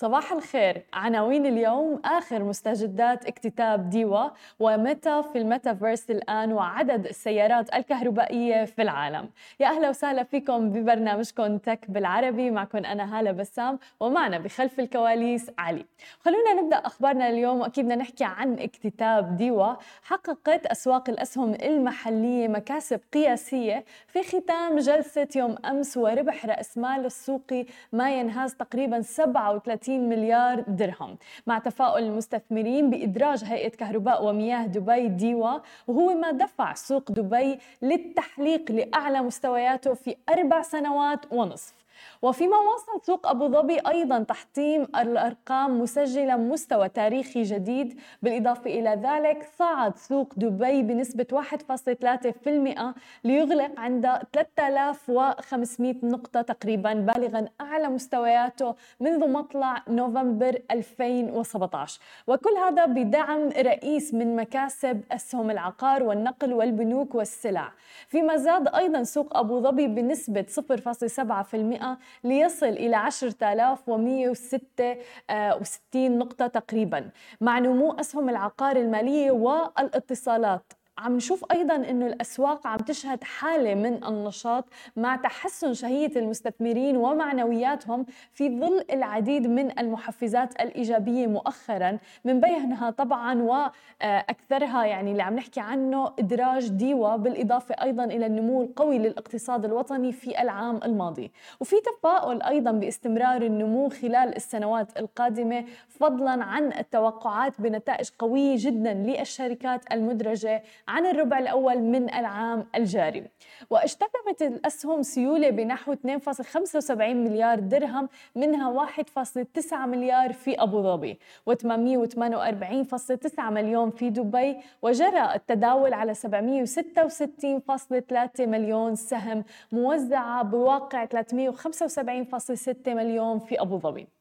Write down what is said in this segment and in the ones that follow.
صباح الخير. عناوين اليوم آخر مستجدات اكتتاب ديوا ومتى في الميتافيرس الآن وعدد السيارات الكهربائية في العالم. يا أهلا وسهلا فيكم ببرنامجكم تك بالعربي. معكم أنا هالة بسام ومعنا بخلف الكواليس علي. خلونا نبدأ أخبارنا اليوم وأكيد بدنا نحكي عن اكتتاب ديوا حققت أسواق الأسهم المحلية مكاسب قياسية في ختام جلسة يوم أمس وربح رأس مال السوقي ما ينهز تقريبا 37 30 مليار درهم. مع تفاؤل المستثمرين بإدراج هيئة كهرباء ومياه دبي ديوا وهو ما دفع سوق دبي للتحليق لأعلى مستوياته في أربع سنوات ونصف. وفيما واصل سوق أبو ظبي أيضا تحطيم الأرقام مسجلة مستوى تاريخي جديد. بالإضافة إلى ذلك صعد سوق دبي بنسبة 1.3% ليغلق عند 3500 نقطة تقريبا بالغا أعلى مستوياته منذ مطلع نوفمبر 2017 وكل هذا بدعم رئيس من مكاسب أسهم العقار والنقل والبنوك والسلع. فيما زاد أيضا سوق أبو ظبي بنسبة 0.7% ليصل إلى 10166 نقطة تقريبا. مع نمو أسهم العقار المالية والإتصالات. عم نشوف أيضا إنه الأسواق عم تشهد حالة من النشاط مع تحسن شهية المستثمرين ومعنوياتهم في ظل العديد من المحفزات الإيجابية مؤخرا. من بينها طبعا واكثرها يعني اللي عم نحكي عنه إدراج ديوا بالإضافة أيضا إلى النمو القوي للاقتصاد الوطني في العام الماضي. وفي تفاؤل أيضا باستمرار النمو خلال السنوات القادمة فضلا عن التوقعات بنتائج قوية جدا للشركات المدرجة عن الربع الأول من العام الجاري. واجتذبت الأسهم سيولة بنحو 2.75 مليار درهم منها 1.9 مليار في أبو ظبي و848.9 مليون في دبي وجرى التداول على 766.3 مليون سهم موزعة بواقع 375.6 مليون في أبو ظبي.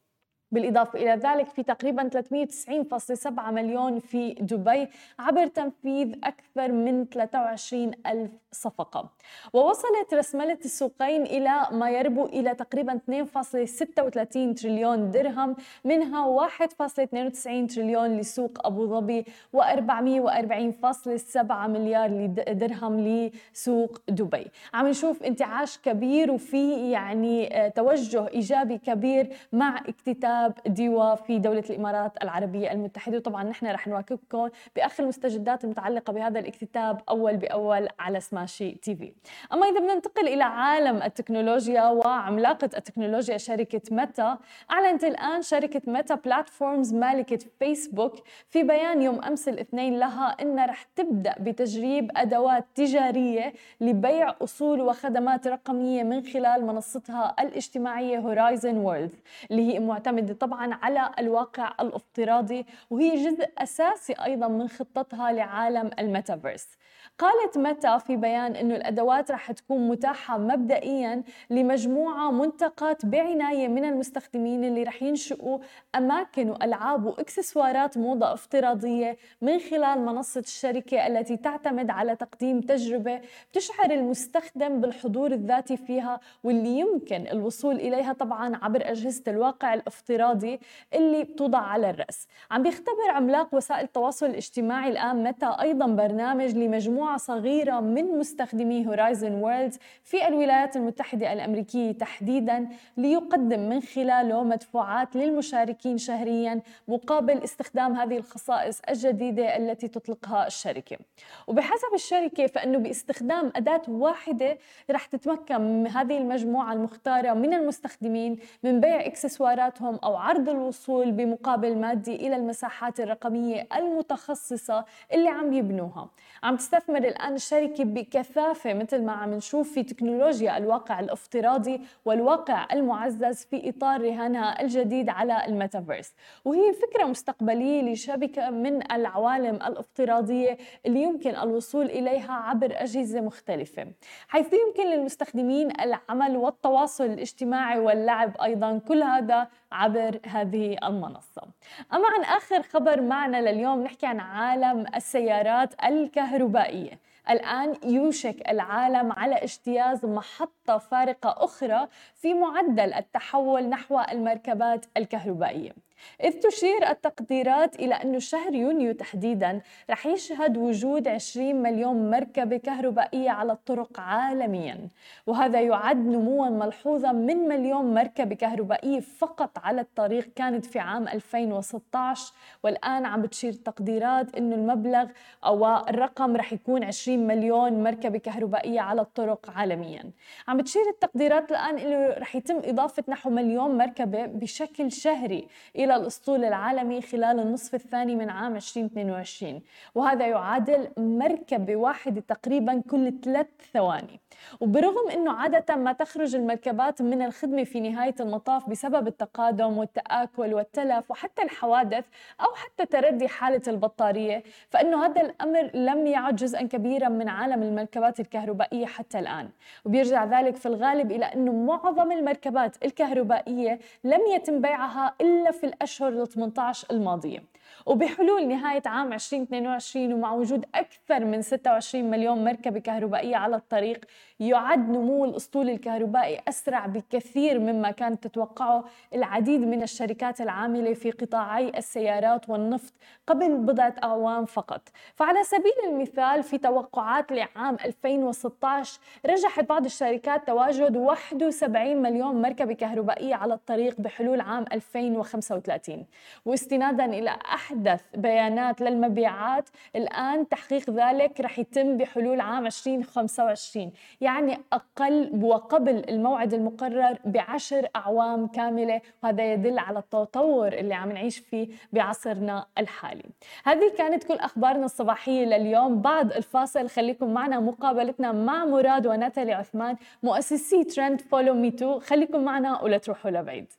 بالإضافة إلى ذلك في تقريبا 390.7 مليون في دبي عبر تنفيذ أكثر من 23 ألف صفقة. ووصلت رسملة السوقين إلى ما يربو إلى تقريبا 2.36 تريليون درهم منها 1.92 تريليون لسوق أبو ظبي و440.7 مليار درهم لسوق دبي. عم نشوف انتعاش كبير وفي يعني توجه إيجابي كبير مع اكتتاب حساب ديوا في دولة الإمارات العربية المتحدة. وطبعا نحن رح نواكبكم بآخر المستجدات المتعلقة بهذا الاكتتاب أول بأول على سماشي تي في. أما إذا بدنا ننتقل إلى عالم التكنولوجيا وعملاقة التكنولوجيا شركة ميتا. أعلنت الآن شركة ميتا بلاتفورمز مالكة فيسبوك في بيان يوم أمس الاثنين لها أنها رح تبدأ بتجريب أدوات تجارية لبيع أصول وخدمات رقمية من خلال منصتها الاجتماعية هورايزن وورلد اللي هي معتمدة معتمدة طبعا على الواقع الافتراضي وهي جزء أساسي أيضا من خطتها لعالم الميتافيرس. قالت متى في بيان أنه الأدوات رح تكون متاحة مبدئيا لمجموعة منتقات بعناية من المستخدمين اللي رح ينشئوا أماكن وألعاب وإكسسوارات موضة افتراضية من خلال منصة الشركة التي تعتمد على تقديم تجربة تشعر المستخدم بالحضور الذاتي فيها واللي يمكن الوصول إليها طبعا عبر أجهزة الواقع الافتراضي. اللي بتوضع على الرأس. عم بيختبر عملاق وسائل التواصل الاجتماعي الآن متى أيضا برنامج لمجموعة مجموعة صغيرة من مستخدمي هورايزن وورلد في الولايات المتحدة الأمريكية تحديدا ليقدم من خلاله مدفوعات للمشاركين شهريا مقابل استخدام هذه الخصائص الجديدة التي تطلقها الشركة. وبحسب الشركة فإنه باستخدام أداة واحدة رح تتمكن هذه المجموعة المختارة من المستخدمين من بيع إكسسواراتهم عرض الوصول بمقابل مادي إلى المساحات الرقمية المتخصصة اللي عم يبنوها. عم تستثمر الآن الشركة بكثافة مثل ما عم نشوف في تكنولوجيا الواقع الافتراضي والواقع المعزز في إطار رهانها الجديد على الميتافيرس. وهي فكرة مستقبلية لشبكة من العوالم الافتراضية اللي يمكن الوصول إليها عبر أجهزة مختلفة. حيث يمكن للمستخدمين العمل والتواصل الاجتماعي واللعب أيضا. كل هذا عبر هذه المنصة. أما عن آخر خبر معنا لليوم نحكي عن عالم السيارات الكهربائية. الآن يوشك العالم على اجتياز محطة فارقة أخرى في معدل التحول نحو المركبات الكهربائية. إذ تشير التقديرات إلى أن شهر يونيو تحديدا رح يشهد وجود 20 مليون مركبة كهربائية على الطرق عالميا. وهذا يعد نموا ملحوظا من مليون مركبة كهربائية فقط على الطريق كانت في عام 2016 والآن عم بتشير تقديرات أنه المبلغ أو الرقم رح يكون 20 مليون مركبة كهربائية على الطرق عالميا. عم بتشير التقديرات الآن أنه رح يتم إضافة نحو مليون مركبة بشكل شهري إلى إلى الأسطول العالمي خلال النصف الثاني من عام 2022 وهذا يعادل مركبة واحدة تقريبا كل ثلاث ثواني. وبرغم أنه عادة ما تخرج المركبات من الخدمة في نهاية المطاف بسبب التقادم والتآكل والتلف وحتى الحوادث أو حتى تردي حالة البطارية فإنه هذا الأمر لم يعد جزءا كبيرا من عالم المركبات الكهربائية حتى الآن. وبيرجع ذلك في الغالب إلى أنه معظم المركبات الكهربائية لم يتم بيعها إلا في الأشهر ال 18 الماضية. وبحلول نهاية عام 2022 ومع وجود أكثر من 26 مليون مركبة كهربائية على الطريق يعد نمو الأسطول الكهربائي أسرع بكثير مما كانت تتوقعه العديد من الشركات العاملة في قطاعي السيارات والنفط قبل بضعة أعوام فقط. فعلى سبيل المثال في توقعات لعام 2016 رجحت بعض الشركات تواجد 71 مليون مركبة كهربائية على الطريق بحلول عام 2035 واستنادا إلى أحدث بيانات للمبيعات الآن تحقيق ذلك رح يتم بحلول عام 2025 يعني أقل وقبل الموعد المقرر بعشر أعوام كاملة وهذا يدل على التطور اللي عم نعيش فيه بعصرنا الحالي. هذه كانت كل أخبارنا الصباحية لليوم. بعد الفاصل خليكم معنا مقابلتنا مع مراد وناتالي عثمان مؤسسي ترند فولو مي تو خليكم معنا ولا تروحوا لبعيد.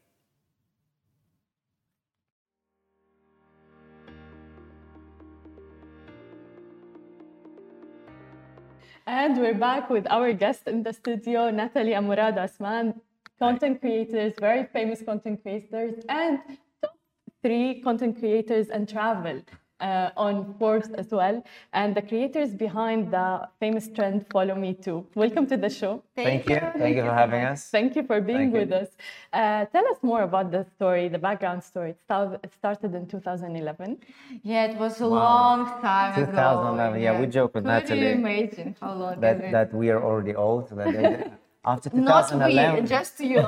And we're back with our guest in the studio, Natalie and Murad Osmann, content creators, very famous content creators, and top three content creators and travel uh, on Forbes as well, and the creators behind the famous trend Follow Me To. Welcome to the show. Thank, you. Thank you for having us. Thank you for being Thank you. with us. Uh, tell us more about the story, the background story. It started in 2011. Yeah, it was a Wow. long time ago. 2011, yeah, we joke with Could Natalie you imagine how long is That it? that we are already old. That they- after Not 2011, we, just you.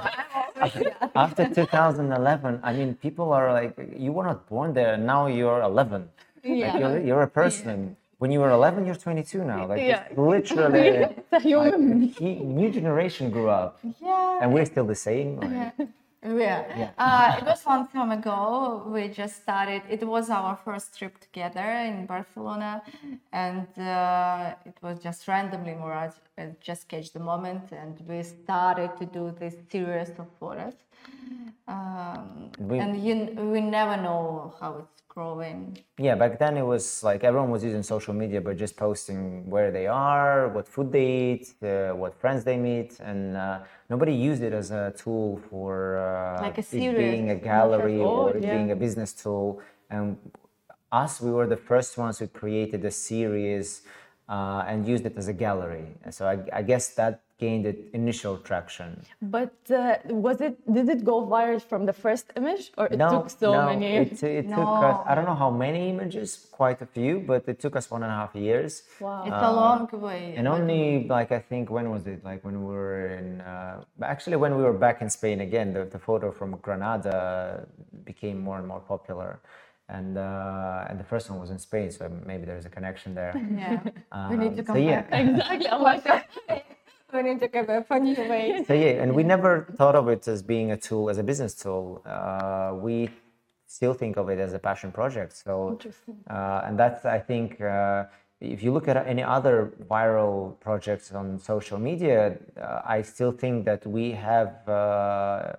I'm after 2011, I mean, people are like, you were not born there, now you're 11. Like Yeah. you're, you're a person. When you were 11, you're 22 now. Like Yeah. it's literally, like, new generation grew up, yeah. and we're still the same. like, Yeah. Uh, it was long time ago. We just started. It was our first trip together in Barcelona, and uh, it was just randomly Murad uh, just catch the moment, and we started to do this series of photos. Um, We- and you, we never know how it's growing. Yeah, back then it was like everyone was using social media, but just posting where they are, what food they eat, uh, what friends they meet, and uh, nobody used it as a tool for uh, Like a serious being a gallery Oh, or yeah. being a business tool. And us, we were the first ones who created a series uh, and used it as a gallery. And so I, I guess that gained it initial traction. But uh, was it? Did it go viral from the first image, or it took so no, many years? It, it took us, I don't know how many images, quite a few, but it took us one and a half years. Wow. It's a long way. And only like I think when was it? Like when we were in uh, actually when we were back in Spain again, the, the photo from Granada became more and more popular, and uh, and the first one was in Spain, so maybe there's a connection there. Yeah. we need to Um, so come yeah. back. exactly. Oh my God. We need to come back for new ways. So yeah, and we never thought of it as being a tool, as a business tool. Uh, we still think of it as a passion project. So, Interesting. uh, and that's I think uh, if you look at any other viral projects on social media, uh, I still think that we have. Uh,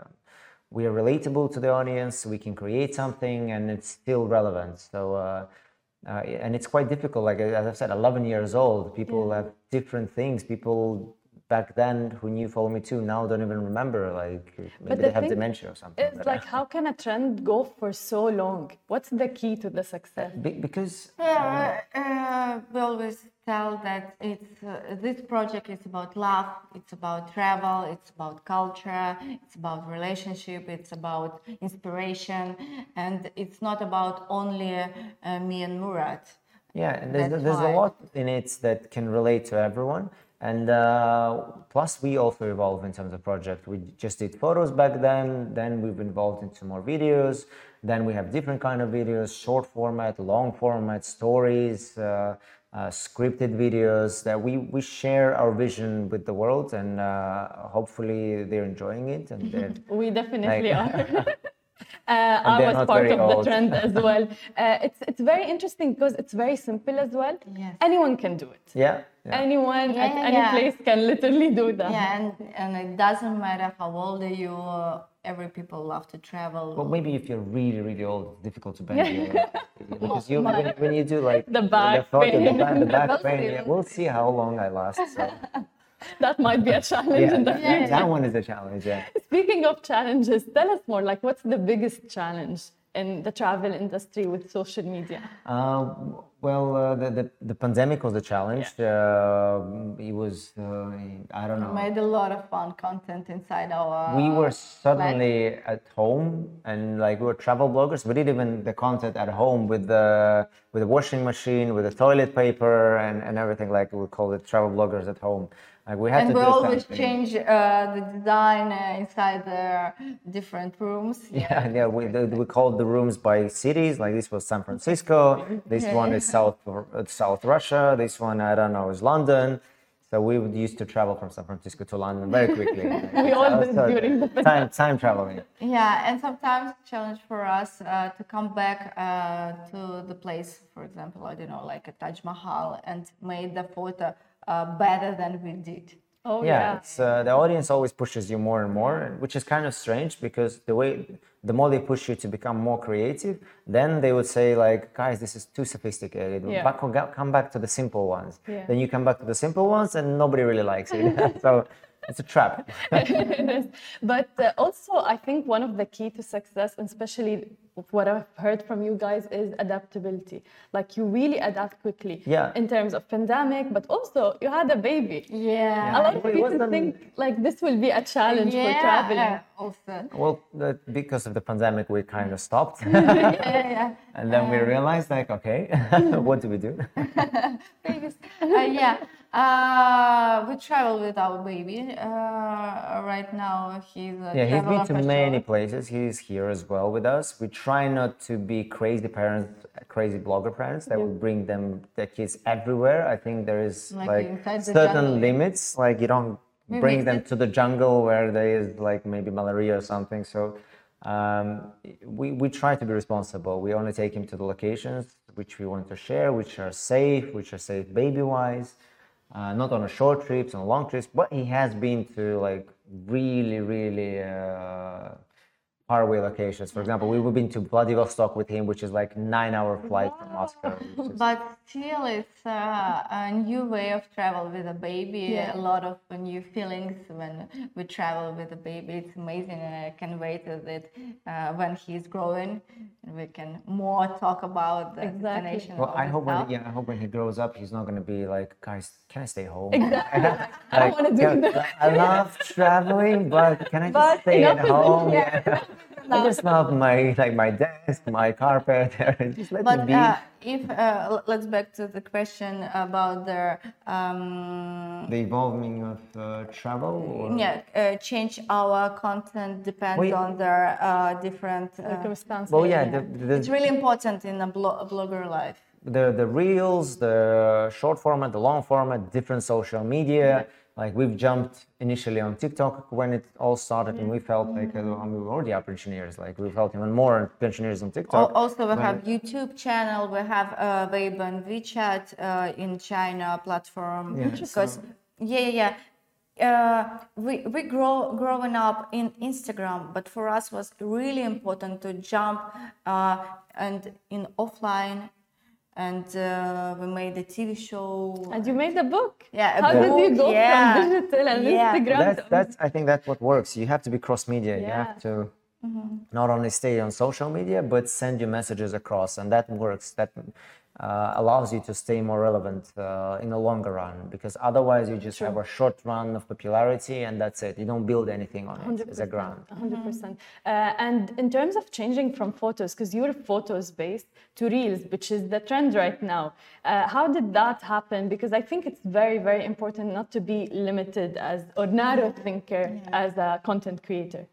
we are relatable to the audience. We can create something, and it's still relevant. So, uh, uh, and it's quite difficult. Like as I've said, 11 years old. People have different things. People back then who knew Follow Me To now don't even remember. Like maybe the they have dementia or something. It's but, like, how can a trend go for so long? What's the key to the success? be- because Yeah, uh, we always tell that it's uh, this project is about love, it's about travel, it's about culture, it's about relationship, it's about inspiration, and it's not about only uh, me and Murad. Yeah, and there's, there's a lot in it that can relate to everyone. And uh, plus, we also evolve in terms of project. We just did photos back then. Then we've evolved into more videos. Then we have different kind of videos: short format, long format, stories, uh, uh, scripted videos. That we we share our vision with the world, and uh, hopefully they're enjoying it. And they're, We definitely Like- are. Uh, I was part very of the trend as well. Uh, it's it's very interesting because it's very simple as well. Yes. Anyone can do it. yeah, yeah. Anyone at Yeah, any yeah. place can literally do that. Yeah, and, and it doesn't matter how old are you. Uh, every people love to travel. Well, maybe if you're really, really old, it's difficult to bend you. because you, when, when you do like The back photo, the pain. back, the back We'll pain, see. yeah, we'll see how long I last. So, That might be a challenge yeah, in the that, future. that one is a challenge. Yeah. Speaking of challenges, tell us more. Like, what's the biggest challenge in the travel industry with social media? Uh, well, uh, the, the the pandemic was a challenge. Uh, it was uh, I don't know. made a lot of fun content inside our. we were suddenly at home and like we were travel bloggers we did even the content at home with the with the washing machine with the toilet paper and, and everything like we call it travel bloggers at home like we had and to we always something. change uh, the design uh, inside the different rooms. yeah yeah we, the, we called the rooms by cities like this was san francisco this one is south uh, south russia this one i don't know is london. So we would used to travel from san francisco to london very quickly. We all So- during the time time traveling. Yeah, and sometimes challenge for us uh, to come back uh, to the place, for example, I don't know, like a Taj Mahal, and made the photo uh, better than we did. Oh yeah, it's uh, the audience always pushes you more and more which is kind of strange because the way the more they push you to become more creative then they would say like guys this is too sophisticated Yeah. back, come back to the simple ones Yeah. then you come back to the simple ones and nobody really likes it so it's a trap But uh, also, I think one of the key to success, and especially what I've heard from you guys, is adaptability. Like you really adapt quickly. Yeah. In terms of pandemic, but also you had a baby. Yeah. A lot of people wasn't- think like this will be a challenge for traveling. Also. well the, because of the pandemic we kind of stopped yeah, yeah. and then we realized like okay what do we do Babies. Uh, yeah. Uh, we travel with our baby. Uh, right now, he's a Yeah, he's been to many places. He's here as well with us. We try not to be crazy parents, crazy blogger parents that will bring them their kids everywhere. I think there is Like like, certain limits. Like you don't We bring them it. to the jungle where there is like maybe malaria or something. So um, we we try to be responsible. We only take him to the locations which we want to share, which are safe, which are safe baby wise. Uh, not on a short trips, on long trips, but he has been to like really, really uh, faraway locations. For example, we've been to Vladivostok with him, which is like nine hour flight from Moscow. is- But still, it's uh, a new way of travel with a baby. Yeah. A lot of new feelings when we travel with a baby. It's amazing, and I can wait with it uh, when he's growing, and we can more talk about the Exactly. destination. Well, I hope when yeah, I hope when he grows up, he's not gonna be like, guys, can I stay home? Exactly. I don't want to do "Yeah, that. I love traveling, but can I just But stay at home? Yeah. I just love my like my desk, my carpet. just let But me be. uh, if uh, l- let's back to the question about the um, the evolving of uh, travel. Or? yeah uh, change our content depends Well, on their uh, different. Uh, Circumstances. Well, yeah, the, the, it's really important in a, blo- a blogger life. the the reels, the short format, the long format, different social media. Like we've jumped initially on TikTok when it all started, and we felt like uh, I mean, we were already are pensioners. Like we felt even more pensioners on TikTok. Also, we have YouTube channel. We have uh, Weibo and WeChat uh, in China platform. Yeah. Because yeah, yeah, yeah. Uh, we we grow growing up in Instagram, but for us was really important to jump uh, and in offline, and uh, we made a TV show. And you made a book. Yeah, a How did you go yeah. from digital and Yeah. Instagram? that's that's I think that's what works. You have to be cross media. You have to not only stay on social media but send your messages across, and that works. That uh, allows you to stay more relevant uh, in the longer run because otherwise you just have a short run of popularity and that's it. You don't build anything on it. As a ground 100%. percent. Uh, and in terms of changing from photos, because you're photos based to reels, which is the trend right now, uh, how did that happen? Because I think it's very, very important not to be limited as or narrow thinker as a content creator.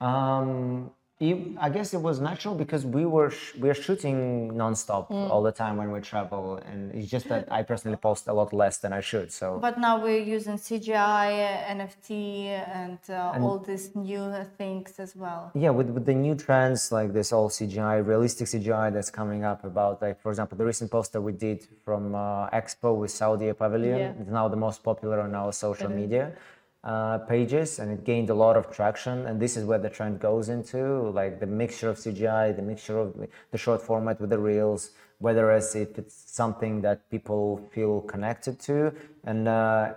Um, you- I guess it was natural because we were sh- we are shooting nonstop Mm. all the time when we travel, and it's just that I personally post a lot less than I should. So But now we're using CGI, NFT, and, uh, all these new things as well. yeah, with, with the new trends like this all CGI, realistic CGI that's coming up about like for example the recent poster we did from uh, Expo with Saudi Pavilion. Yeah. It's now the most popular on our social media uh, pages, and it gained a lot of traction. And this is where the trend goes into, like the mixture of CGI, the mixture of the- short format with the reels, whether as if it's something that people feel connected to, and. Uh,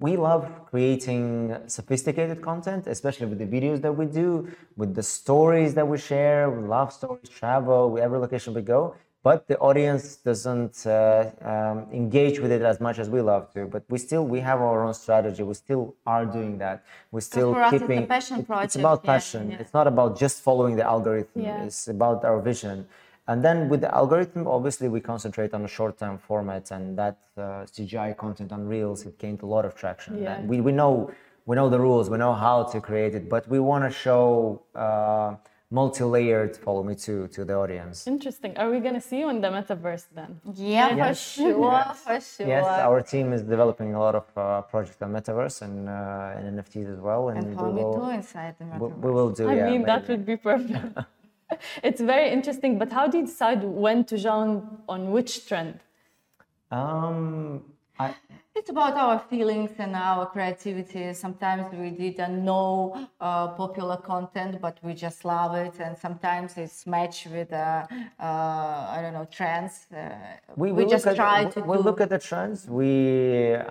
we love creating sophisticated content, especially with the videos that we do, with the stories that we share, love stories, travel, wherever location we go. But the audience doesn't uh, um, engage with it as much as we love to. But we still we have our own strategy. We still are doing that. We're still it's keeping. passion it- project, It's about yeah, passion. yeah. It's not about just following the algorithm. Yeah. It's about our vision. And then with the algorithm, obviously we concentrate on a short-term format, and that uh, CGI content on Reels it gained a lot of traction. Yeah. And we, we know we know the rules, we know how to create it, but we want to show uh, multi-layered follow me to to the audience. Interesting. Are we going to see you in the metaverse then? Yeah, for Yes. sure, for sure. Yes, our team is developing a lot of uh, projects on metaverse and uh, and NFTs as well, and, and we follow me too inside the metaverse. we will do. I yeah, mean, that would be perfect. it's very interesting, but how do you decide when to jump on which trend? Um, I, It's about our feelings and our creativity. Sometimes we didn't know uh, popular content, but we just love it, and sometimes it's matched with uh, uh, I don't know trends. Uh, we, we, just look at, try we- to we do. look at the trends, we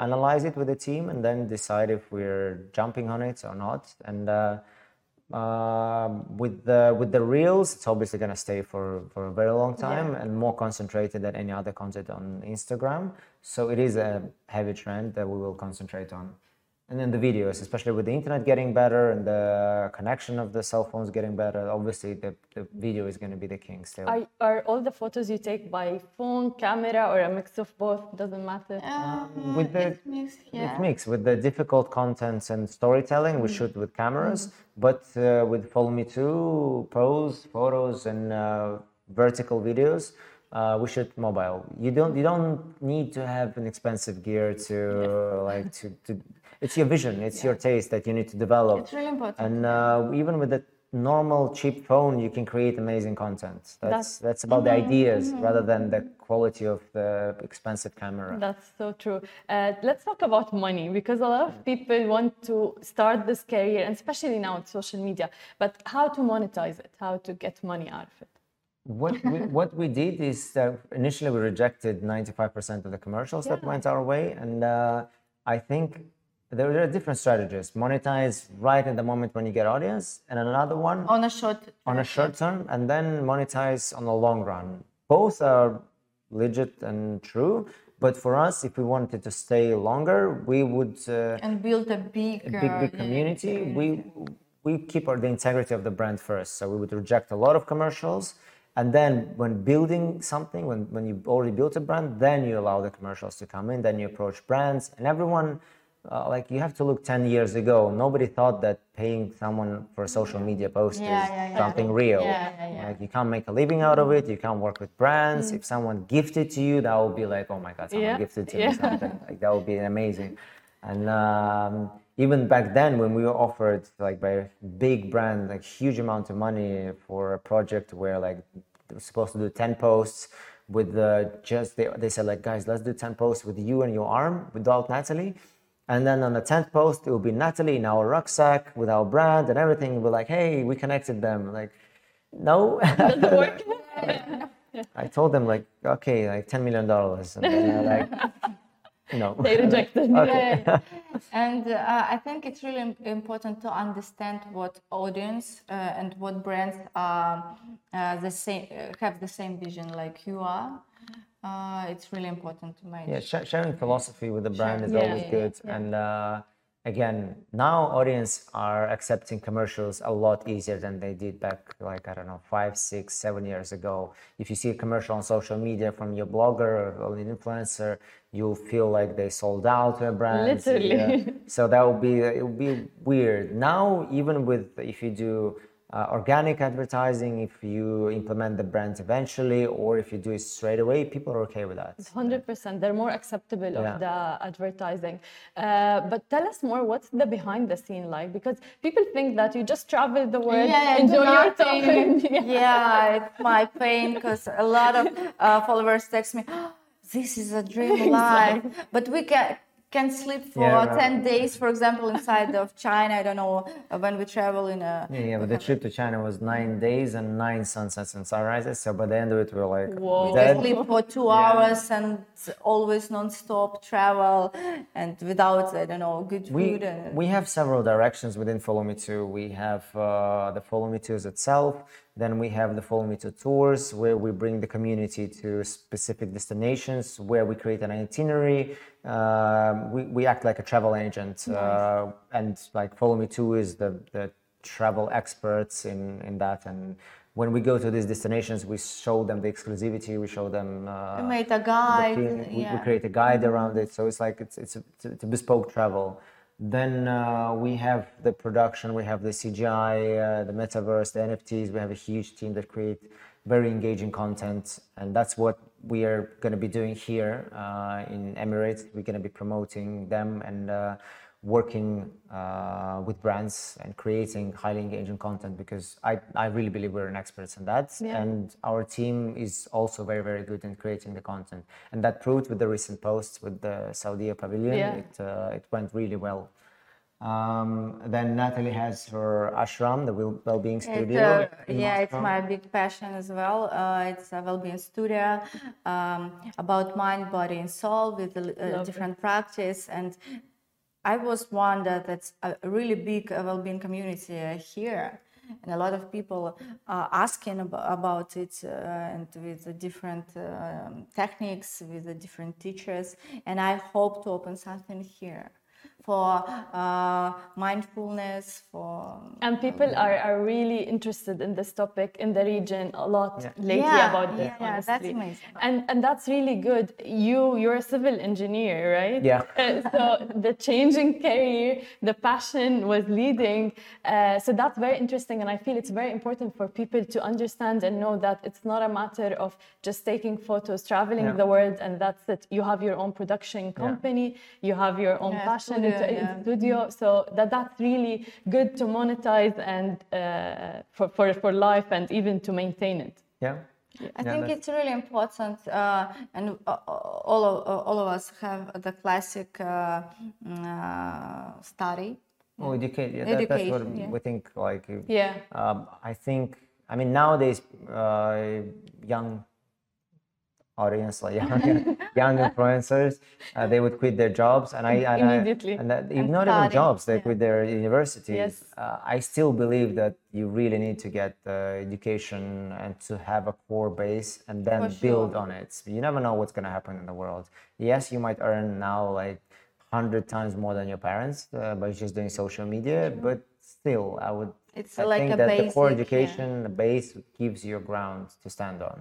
analyze it with the team, and then decide if we're jumping on it or not. And uh, um with the with the reels, it's obviously gonna stay for for a very long time and more concentrated than any other content on Instagram. So it is a heavy trend that we will concentrate on. And then the videos, especially with the internet getting better and the connection of the cell phones getting better, obviously the, the video is going to be the king still. Are, are all the photos you take by phone, camera, or a mix of both? Doesn't matter. Um, with the it's mixed, yeah. It's mixed with the difficult contents and storytelling. We shoot with cameras, but uh, with Follow Me To, pose, photos, and uh, vertical videos, uh, we shoot mobile. You don't you don't need to have an expensive gear to like to, to. It's your vision. It's your taste that you need to develop. It's really important. And uh, even with the normal cheap phone, you can create amazing content. That's That's- that's, about the ideas rather than the quality of the expensive camera. That's so true. Uh, let's talk about money because a lot of people want to start this career, and especially now with social media. But how to monetize it? How to get money out of it? What we, what we did is that initially we rejected 95% of the commercials that went our way, and uh, I think there are different strategies. Monetize right at the moment when you get audience, and another one on a short. on a short term, and then monetize on the long run. Both are legit and true, but for us, if we wanted to stay longer, we would. Uh, and build a big, a big big community we we keep our, the integrity of the brand first so we would reject a lot of commercials and then when building something when, when you already built a brand then you allow the commercials to come in then you approach brands. And everyone uh, like you have to look 10 years ago. Nobody thought that paying someone for a social media post Yeah, is yeah, yeah. something real. Yeah, yeah, yeah. like you can't make a living out of it. You can't work with brands. If someone gifted to you that would be like oh my god someone gifted to me something. Like that would be amazing. And um, even back then when we were offered like by a big brand like huge amount of money for a project where like supposed to do 10 posts with the just they, they said like guys let's do 10 posts with you and your arm without natalie and then on the 10th post it will be natalie in our rucksack with our brand and everything. We're like hey we connected them. Like no. Work? i told them like okay like 10 million dollars. And then like no. they rejected me. Okay. Yeah, and uh, I think it's really important to understand what audience uh, and what brands are uh, the same uh, have the same vision like you are. Uh, it's really important to manage. Yeah, sh- sharing philosophy with the brand is Yeah, always yeah, good. And uh, again, now audience are accepting commercials a lot easier than they did back, like I don't know, five, six, seven years ago. If you see a commercial on social media from your blogger or an influencer, you'll feel like they sold out to a brand. Literally. So that would be it would be weird. Now, even with if you do uh, organic advertising, if you implement the brand eventually, or if you do it straight away, people are okay with that. 100% they're more acceptable Yeah. of the advertising uh, but tell us more what's the behind the scene like because people think that you just travel the world yeah, do enjoy your nothing. time yeah, it's my pain because a lot of uh, followers text me, "Oh, "This is a dream life," but we can can sleep for Yeah, right. ten days, for example, inside of China. I don't know uh, when we travel in a. Yeah, yeah, but the trip to China was nine days and nine sunsets and sunrises. So by the end of it, we were like Whoa. We sleep for two hours and always non-stop travel and without I don't know good We, food. And, we have several directions within Follow Me To. We have uh, the Follow Me Tours itself. Then we have the Follow Me To tours, where we bring the community to specific destinations, where we create an itinerary. Um, we, we act like a travel agent, uh, and like Follow Me To is the, the travel experts in, in that. And when we go to these destinations, we show them the exclusivity. We show them. Uh, we made a guide. feeling- we, we yeah. create a guide around it so it's like it's it's a, it's a bespoke travel then uh, we have the production we have the cgi uh, the metaverse the nfts we have a huge team that create very engaging content and that's what we are going to be doing here uh, in emirates. We're going to be promoting them and uh, working uh, with brands and creating highly engaging content because I, I really believe we're an experts in that. Yeah. and our team is also very very good in creating the content. And that proved with the recent posts with the Saudi pavilion. Yeah. it uh, it went really well um, then Natalie has her ashram the well- well-being It's, studio uh, in yeah, it's my big passion as well. Uh, it's a well-being studio um, about mind, body, and soul with a, uh, Lovely. different practice. And I was wonder that's a really big uh, well-being community uh, here, and a lot of people are asking about, about it, uh, and with the different um techniques, with the different teachers. And I hope to open something here for uh, mindfulness, for and people are, are really interested in this topic in the region a lot Yeah. lately Yeah, about this yeah, yeah, that's amazing. and and that's really good you you're a civil engineer right Yeah. Uh, so the changing career the passion was leading uh, so that's very interesting and i feel it's very important for people to understand and know that it's not a matter of just taking photos traveling Yeah. the world and that's it you have your own production company you have your own Yeah, passion studio, into yeah. studio so that that's really good to monetize and uh, for, for for life and even to maintain it yeah I Yeah, think that's- it's really important, uh, and uh, all of uh, all of us have the classic uh, mm, uh, study. well educate yeah, that, that's what Education, yeah. we think like yeah Um, I think, I mean, nowadays, uh, young audience, like young, young influencers, uh, they would quit their jobs, and I and I- Immediately. and that, And not even jobs, they yeah. quit their universities. Yes. Uh, I still believe that you really need to get education and to have a core base, and then For build on it. You never know what's going to happen in the world. Yes, you might earn now like hundred times more than your parents uh, by just doing social media, but still, I would. It's I like think that the core basic, yeah. education, the base, gives you a ground to stand on.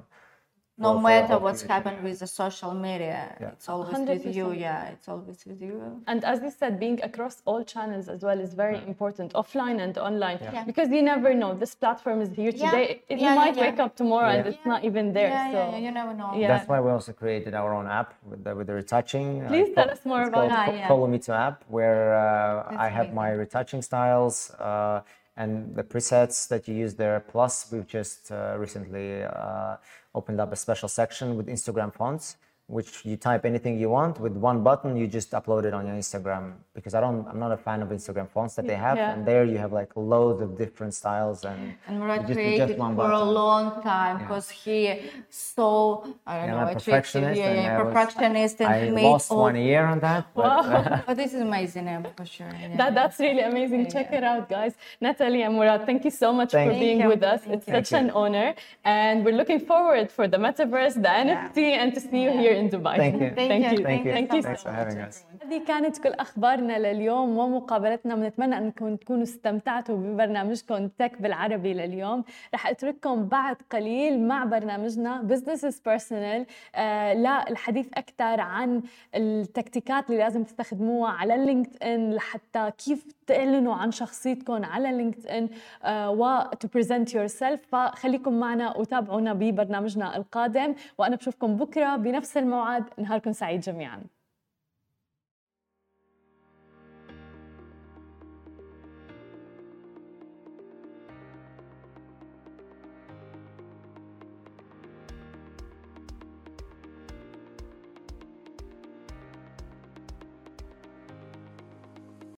No for- for matter what's future. happened with the social media, Yeah. it's always with you. Yeah, it's always with you. And as you said, being across all channels as well is very important, offline and online, Yeah. because you never know. This platform is here today. It, Yeah, you yeah, might yeah. wake up tomorrow and Yeah. it's not even there. Yeah, so yeah, yeah, you never know. Yeah. That's why we also created our own app with the, with the retouching. uh, Please it's tell us more it's about called it. Ah, yeah. Follow Me to app, where uh, I That's have my retouching styles uh, and the presets that you use there. Plus, we've just uh, recently uh, opened up a special section with Instagram fonts which you type anything you want with one button you just upload it on your instagram because i don't i'm not a fan of instagram fonts that they have Yeah. and there you have like loads of different styles and And Murad you just created just one for a long time because he saw, I don't Yeah, know, I'm a a trick- perfectionist and I was- perfectionist, and he I made lost all. one year on that but But this is amazing, yeah, for sure. yeah. That, that's really amazing. Check it out, guys. Natalie and Murad, thank you so much Thank for you. being you. with us. Thank it's you. such an honor. And we're looking forward for the metaverse, the NFT, and to see you here in Dubai. Thank you. Thank Thank you. you. thank you. Thank you. Thanks so for having us. هذه كانت كل أخبارنا لليوم ومقابلتنا. بنتمنى أنكم تكونوا استمتعتوا ببرنامجكم تك بالعربي لليوم. رح أترككم بعد قليل مع برنامجنا بزنس از بيرسونال للحديث أكثر عن التكتيكات اللي لازم تستخدموها على اللينكد ان لحتى كيف تعلنوا عن شخصيتكم على لينكد ان و to present yourself. فخليكم معنا وتابعونا ببرنامجنا القادم. وأنا بشوفكم بكرة بنفس الموعد. نهاركم سعيد جميعا.